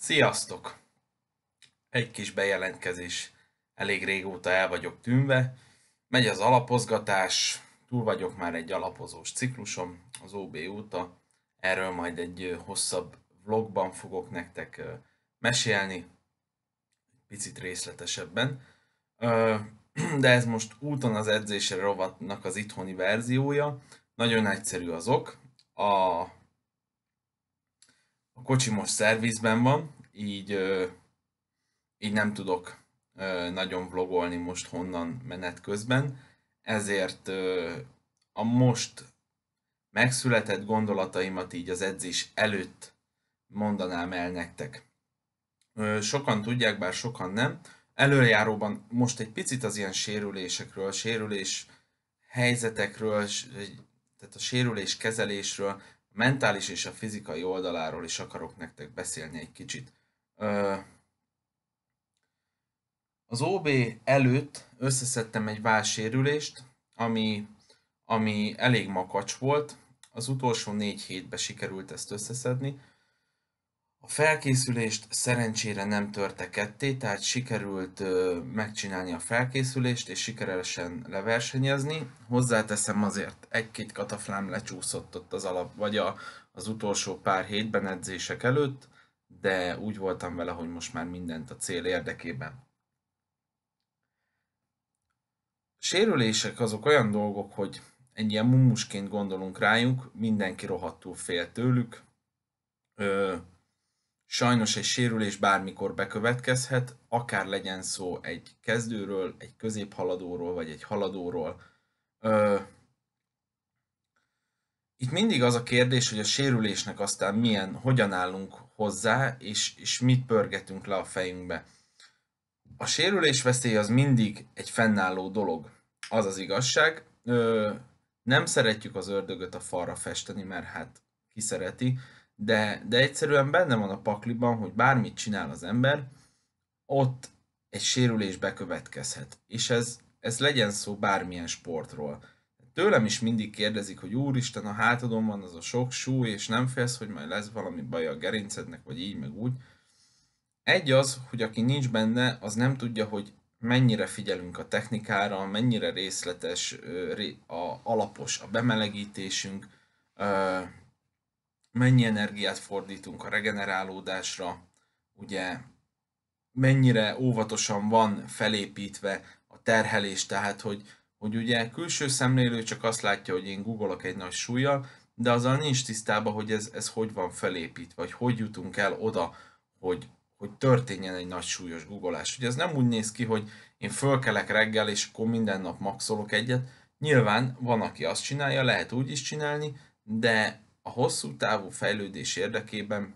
Sziasztok! Egy kis bejelentkezés. Elég régóta el vagyok tűnve. Megy az alapozgatás, túl vagyok már egy alapozós ciklusom, az OB óta. Erről majd egy hosszabb vlogban fogok nektek mesélni, picit részletesebben. De ez most úton az edzésre rovatnak az itthoni verziója. Nagyon egyszerű az ok. A a kocsi most szervizben van, így, így nem tudok nagyon vlogolni most honnan menet közben, ezért a most megszületett gondolataimat így az edzés előtt mondanám el nektek. Sokan tudják, bár sokan nem. Előjáróban most egy picit az ilyen sérülésekről, sérülés helyzetekről, tehát a sérülés kezelésről, mentális és a fizikai oldaláról is akarok nektek beszélni egy kicsit. Az OB előtt összeszedtem egy válsérülést, ami, ami elég makacs volt. Az utolsó négy hétben sikerült ezt összeszedni. A felkészülést szerencsére nem törte ketté, tehát sikerült megcsinálni a felkészülést és sikeresen leversenyezni. Hozzáteszem azért egy-két kataflám lecsúszott ott az alap, vagy a, az utolsó pár hétben edzések előtt, de úgy voltam vele, hogy most már mindent a cél érdekében. Sérülések azok olyan dolgok, hogy egy ilyen mumusként gondolunk rájuk, mindenki rohadtul fél tőlük. Ö, Sajnos egy sérülés bármikor bekövetkezhet, akár legyen szó egy kezdőről, egy középhaladóról, vagy egy haladóról. Ö, itt mindig az a kérdés, hogy a sérülésnek aztán milyen, hogyan állunk hozzá, és, és mit pörgetünk le a fejünkbe. A sérülés veszély az mindig egy fennálló dolog. Az az igazság. Ö, nem szeretjük az ördögöt a falra festeni, mert hát ki szereti de, de egyszerűen benne van a pakliban, hogy bármit csinál az ember, ott egy sérülés bekövetkezhet. És ez, ez legyen szó bármilyen sportról. Tőlem is mindig kérdezik, hogy úristen, a hátadon van az a sok súly, és nem félsz, hogy majd lesz valami baj a gerincednek, vagy így, meg úgy. Egy az, hogy aki nincs benne, az nem tudja, hogy mennyire figyelünk a technikára, mennyire részletes, a alapos a bemelegítésünk, mennyi energiát fordítunk a regenerálódásra, ugye mennyire óvatosan van felépítve a terhelés, tehát hogy, hogy ugye külső szemlélő csak azt látja, hogy én googolok egy nagy súlyjal, de azzal nincs tisztában, hogy ez, ez hogy van felépítve, vagy hogy jutunk el oda, hogy, hogy történjen egy nagy súlyos googolás. Ugye ez nem úgy néz ki, hogy én fölkelek reggel, és akkor minden nap maxolok egyet. Nyilván van, aki azt csinálja, lehet úgy is csinálni, de a hosszú távú fejlődés érdekében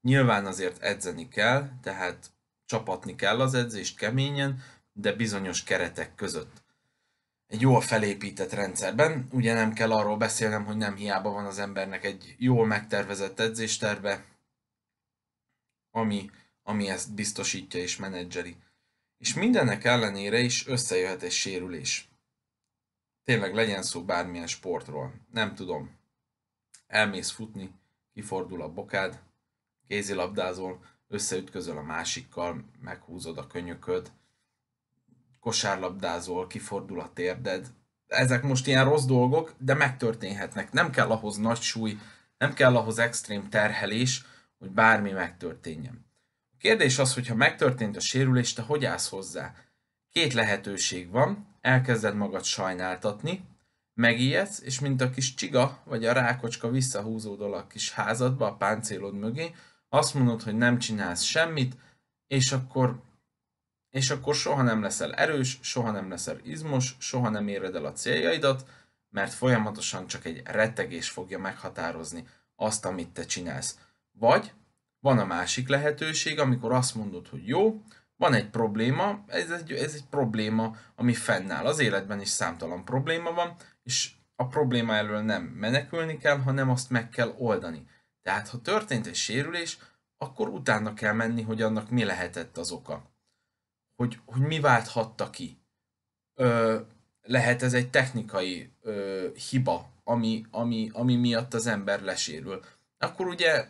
nyilván azért edzeni kell, tehát csapatni kell az edzést keményen, de bizonyos keretek között. Egy jól felépített rendszerben, ugye nem kell arról beszélnem, hogy nem hiába van az embernek egy jól megtervezett edzésterve, ami, ami ezt biztosítja és menedzseri. És mindennek ellenére is összejöhet egy sérülés tényleg legyen szó bármilyen sportról, nem tudom, elmész futni, kifordul a bokád, kézilabdázol, összeütközöl a másikkal, meghúzod a könyököd, kosárlabdázol, kifordul a térded. Ezek most ilyen rossz dolgok, de megtörténhetnek. Nem kell ahhoz nagy súly, nem kell ahhoz extrém terhelés, hogy bármi megtörténjen. A kérdés az, hogy ha megtörtént a sérülés, te hogy állsz hozzá? Két lehetőség van, elkezded magad sajnáltatni, megijedsz, és mint a kis csiga vagy a rákocska visszahúzódol a kis házadba, a páncélod mögé, azt mondod, hogy nem csinálsz semmit, és akkor, és akkor soha nem leszel erős, soha nem leszel izmos, soha nem éred el a céljaidat, mert folyamatosan csak egy rettegés fogja meghatározni azt, amit te csinálsz. Vagy van a másik lehetőség, amikor azt mondod, hogy jó, van egy probléma, ez egy, ez egy probléma, ami fennáll. Az életben is számtalan probléma van, és a probléma elől nem menekülni kell, hanem azt meg kell oldani. Tehát, ha történt egy sérülés, akkor utána kell menni, hogy annak mi lehetett az oka. Hogy, hogy mi válthatta ki. Ö, lehet ez egy technikai ö, hiba, ami, ami, ami miatt az ember lesérül. Akkor ugye,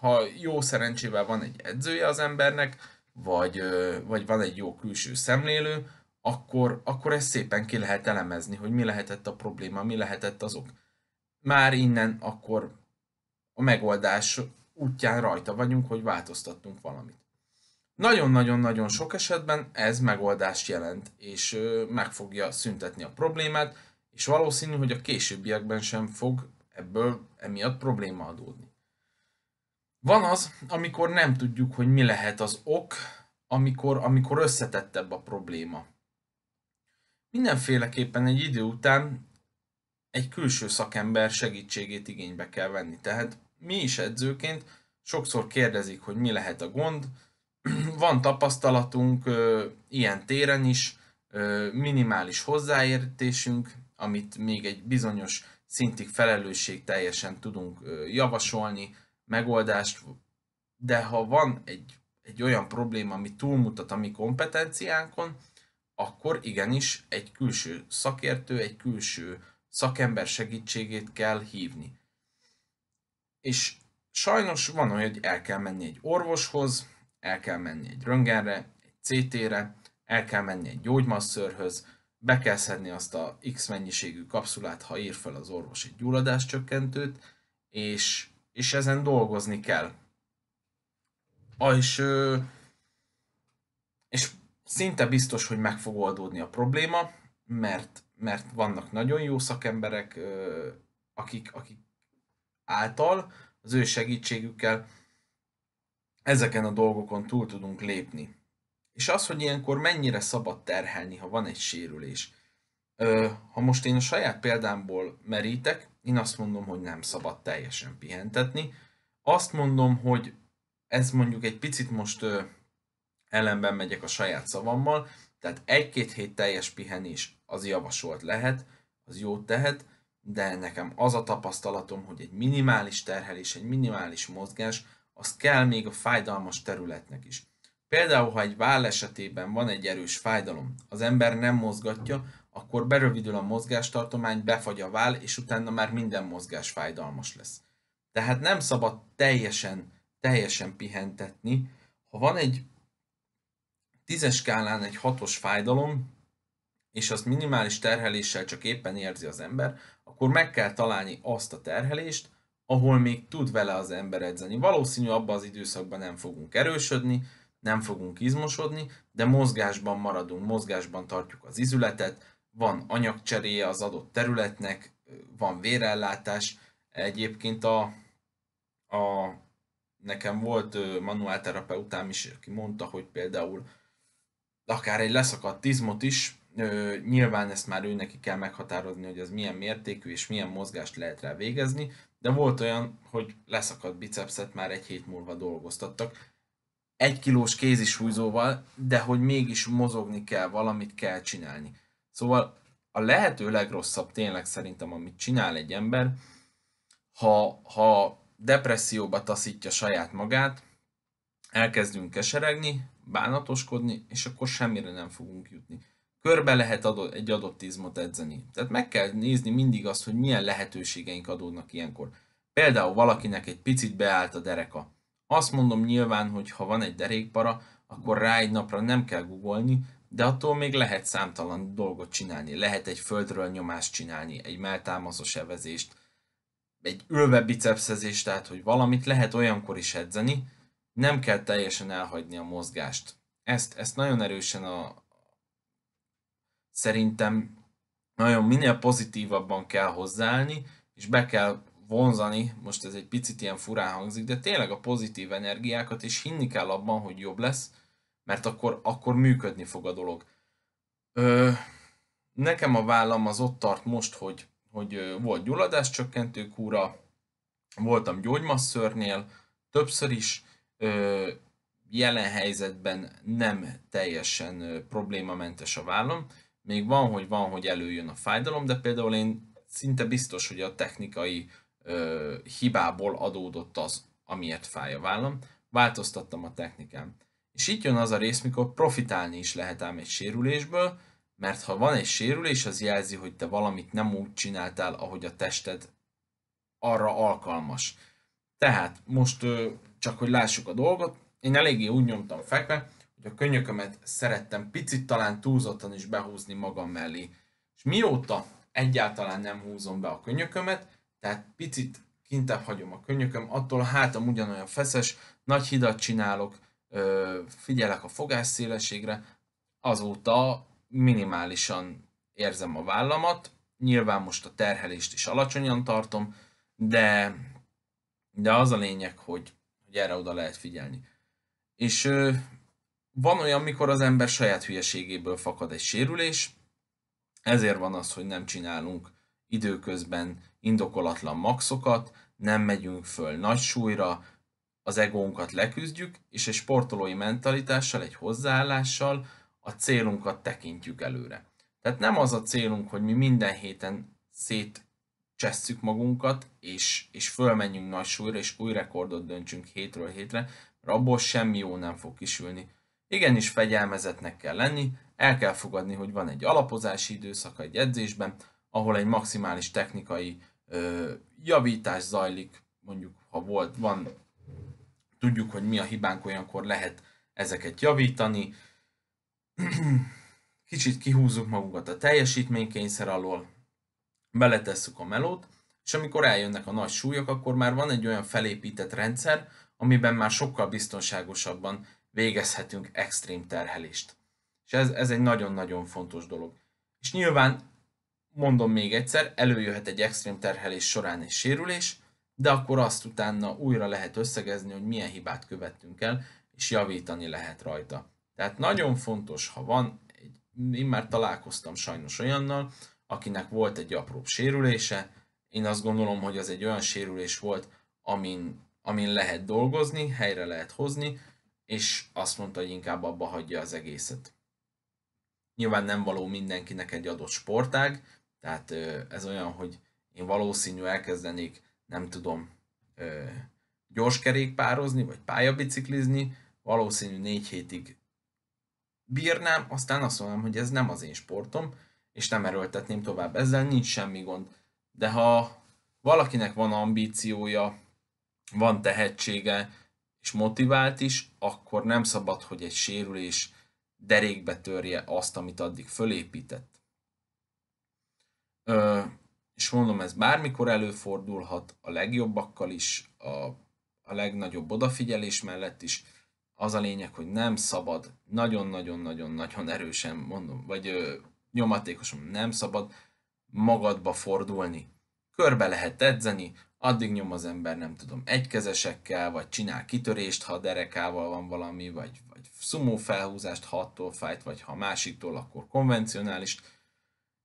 ha jó szerencsével van egy edzője az embernek, vagy, vagy van egy jó külső szemlélő, akkor, akkor ezt szépen ki lehet elemezni, hogy mi lehetett a probléma, mi lehetett azok. Már innen akkor a megoldás útján rajta vagyunk, hogy változtattunk valamit. Nagyon-nagyon-nagyon sok esetben ez megoldást jelent, és meg fogja szüntetni a problémát, és valószínű, hogy a későbbiekben sem fog ebből emiatt probléma adódni. Van az, amikor nem tudjuk, hogy mi lehet az ok, amikor, amikor összetettebb a probléma. Mindenféleképpen egy idő után egy külső szakember segítségét igénybe kell venni. Tehát mi is edzőként sokszor kérdezik, hogy mi lehet a gond, van tapasztalatunk ö, ilyen téren is, ö, minimális hozzáértésünk, amit még egy bizonyos szintig felelősség teljesen tudunk ö, javasolni, megoldást, de ha van egy, egy olyan probléma, ami túlmutat a mi kompetenciánkon, akkor igenis egy külső szakértő, egy külső szakember segítségét kell hívni. És sajnos van olyan, hogy el kell menni egy orvoshoz, el kell menni egy röntgenre, egy CT-re, el kell menni egy gyógymasszörhöz, be kell szedni azt a X mennyiségű kapszulát, ha ír fel az orvos egy gyulladáscsökkentőt, és, és ezen dolgozni kell. És, és szinte biztos, hogy meg fog oldódni a probléma, mert, mert vannak nagyon jó szakemberek, akik, akik által, az ő segítségükkel ezeken a dolgokon túl tudunk lépni. És az, hogy ilyenkor mennyire szabad terhelni, ha van egy sérülés. Ha most én a saját példámból merítek, én azt mondom, hogy nem szabad teljesen pihentetni. Azt mondom, hogy ez mondjuk egy picit most ellenben megyek a saját szavammal, tehát egy-két hét teljes pihenés az javasolt lehet, az jót tehet, de nekem az a tapasztalatom, hogy egy minimális terhelés, egy minimális mozgás, az kell még a fájdalmas területnek is. Például, ha egy váll esetében van egy erős fájdalom, az ember nem mozgatja, akkor berövidül a mozgástartomány, befagy a váll, és utána már minden mozgás fájdalmas lesz. Tehát nem szabad teljesen, teljesen pihentetni. Ha van egy tízes skálán egy hatos fájdalom, és azt minimális terheléssel csak éppen érzi az ember, akkor meg kell találni azt a terhelést, ahol még tud vele az ember edzeni. Valószínű abban az időszakban nem fogunk erősödni, nem fogunk izmosodni, de mozgásban maradunk, mozgásban tartjuk az izületet, van anyagcseréje az adott területnek, van vérellátás. Egyébként a, a nekem volt manuálterapeutám is, aki mondta, hogy például akár egy leszakadt izmot is, nyilván ezt már ő neki kell meghatározni, hogy az milyen mértékű és milyen mozgást lehet rá végezni, de volt olyan, hogy leszakadt bicepszet már egy hét múlva dolgoztattak. Egy kilós kézisújzóval, de hogy mégis mozogni kell, valamit kell csinálni. Szóval a lehető legrosszabb tényleg szerintem, amit csinál egy ember, ha, ha depresszióba taszítja saját magát, elkezdünk keseregni, bánatoskodni, és akkor semmire nem fogunk jutni. Körbe lehet adott, egy adott izmot edzeni. Tehát meg kell nézni mindig azt, hogy milyen lehetőségeink adódnak ilyenkor. Például valakinek egy picit beállt a dereka. Azt mondom nyilván, hogy ha van egy derékpara, akkor rá egy napra nem kell googolni, de attól még lehet számtalan dolgot csinálni. Lehet egy földről nyomást csinálni, egy melltámaszos evezést, egy ülve bicepszezést, tehát hogy valamit lehet olyankor is edzeni, nem kell teljesen elhagyni a mozgást. Ezt, ezt nagyon erősen a, szerintem nagyon minél pozitívabban kell hozzáállni, és be kell vonzani, most ez egy picit ilyen furán hangzik, de tényleg a pozitív energiákat, és hinni kell abban, hogy jobb lesz, mert akkor, akkor működni fog a dolog. Ö, nekem a vállam az ott tart most, hogy, hogy volt gyulladáscsökkentő kúra, voltam gyógymasszörnél, többször is, ö, jelen helyzetben nem teljesen problémamentes a vállam, még van, hogy van, hogy előjön a fájdalom, de például én szinte biztos, hogy a technikai ö, hibából adódott az, amiért fáj a vállam. Változtattam a technikám. És itt jön az a rész, mikor profitálni is lehet ám egy sérülésből, mert ha van egy sérülés, az jelzi, hogy te valamit nem úgy csináltál, ahogy a tested arra alkalmas. Tehát most csak, hogy lássuk a dolgot, én eléggé úgy nyomtam fekve, hogy a könyökömet szerettem picit talán túlzottan is behúzni magam mellé. És mióta egyáltalán nem húzom be a könyökömet, tehát picit kintebb hagyom a könyököm, attól a hátam ugyanolyan feszes, nagy hidat csinálok, figyelek a fogásszélességre, azóta minimálisan érzem a vállamat, nyilván most a terhelést is alacsonyan tartom, de, de az a lényeg, hogy, hogy erre oda lehet figyelni. És van olyan, mikor az ember saját hülyeségéből fakad egy sérülés, ezért van az, hogy nem csinálunk időközben indokolatlan maxokat, nem megyünk föl nagy súlyra, az egónkat leküzdjük, és egy sportolói mentalitással, egy hozzáállással a célunkat tekintjük előre. Tehát nem az a célunk, hogy mi minden héten szétcsesszük magunkat, és, és fölmenjünk nagy súlyra, és új rekordot döntsünk hétről hétre, mert abból semmi jó nem fog kisülni. Igenis fegyelmezetnek kell lenni, el kell fogadni, hogy van egy alapozási időszak egy edzésben, ahol egy maximális technikai ö, javítás zajlik, mondjuk ha volt, van, tudjuk, hogy mi a hibánk, olyankor lehet ezeket javítani, kicsit kihúzzuk magunkat a teljesítménykényszer alól, beletesszük a melót, és amikor eljönnek a nagy súlyok, akkor már van egy olyan felépített rendszer, amiben már sokkal biztonságosabban végezhetünk extrém terhelést. És ez, ez egy nagyon-nagyon fontos dolog. És nyilván, mondom még egyszer, előjöhet egy extrém terhelés során egy sérülés, de akkor azt utána újra lehet összegezni, hogy milyen hibát követtünk el, és javítani lehet rajta. Tehát nagyon fontos, ha van, én már találkoztam sajnos olyannal, akinek volt egy apróbb sérülése, én azt gondolom, hogy az egy olyan sérülés volt, amin, amin lehet dolgozni, helyre lehet hozni, és azt mondta, hogy inkább abba hagyja az egészet. Nyilván nem való mindenkinek egy adott sportág, tehát ez olyan, hogy én valószínű elkezdenék, nem tudom, gyorskerékpározni, vagy pályabiciklizni, valószínű négy hétig bírnám, aztán azt mondom, hogy ez nem az én sportom, és nem erőltetném tovább. Ezzel nincs semmi gond. De ha valakinek van ambíciója, van tehetsége, és motivált is, akkor nem szabad, hogy egy sérülés derékbe törje azt, amit addig fölépített. Ö, és mondom, ez bármikor előfordulhat, a legjobbakkal is, a, a legnagyobb odafigyelés mellett is, az a lényeg, hogy nem szabad, nagyon-nagyon-nagyon-nagyon erősen mondom, vagy ö, nyomatékosan nem szabad magadba fordulni. Körbe lehet edzeni, addig nyom az ember, nem tudom, egykezesekkel, vagy csinál kitörést, ha derekával van valami, vagy, vagy szumó felhúzást, ha attól fájt, vagy ha másiktól, akkor konvencionális.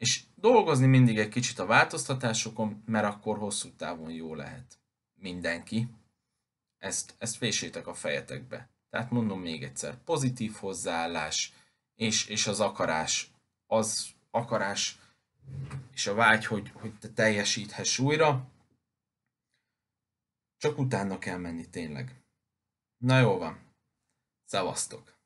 És dolgozni mindig egy kicsit a változtatásokon, mert akkor hosszú távon jó lehet mindenki. Ezt, ezt fésétek a fejetekbe. Tehát mondom még egyszer, pozitív hozzáállás és, és az akarás, az akarás és a vágy, hogy, hogy te teljesíthess újra, csak utána kell menni tényleg. Na jó van. Szevasztok!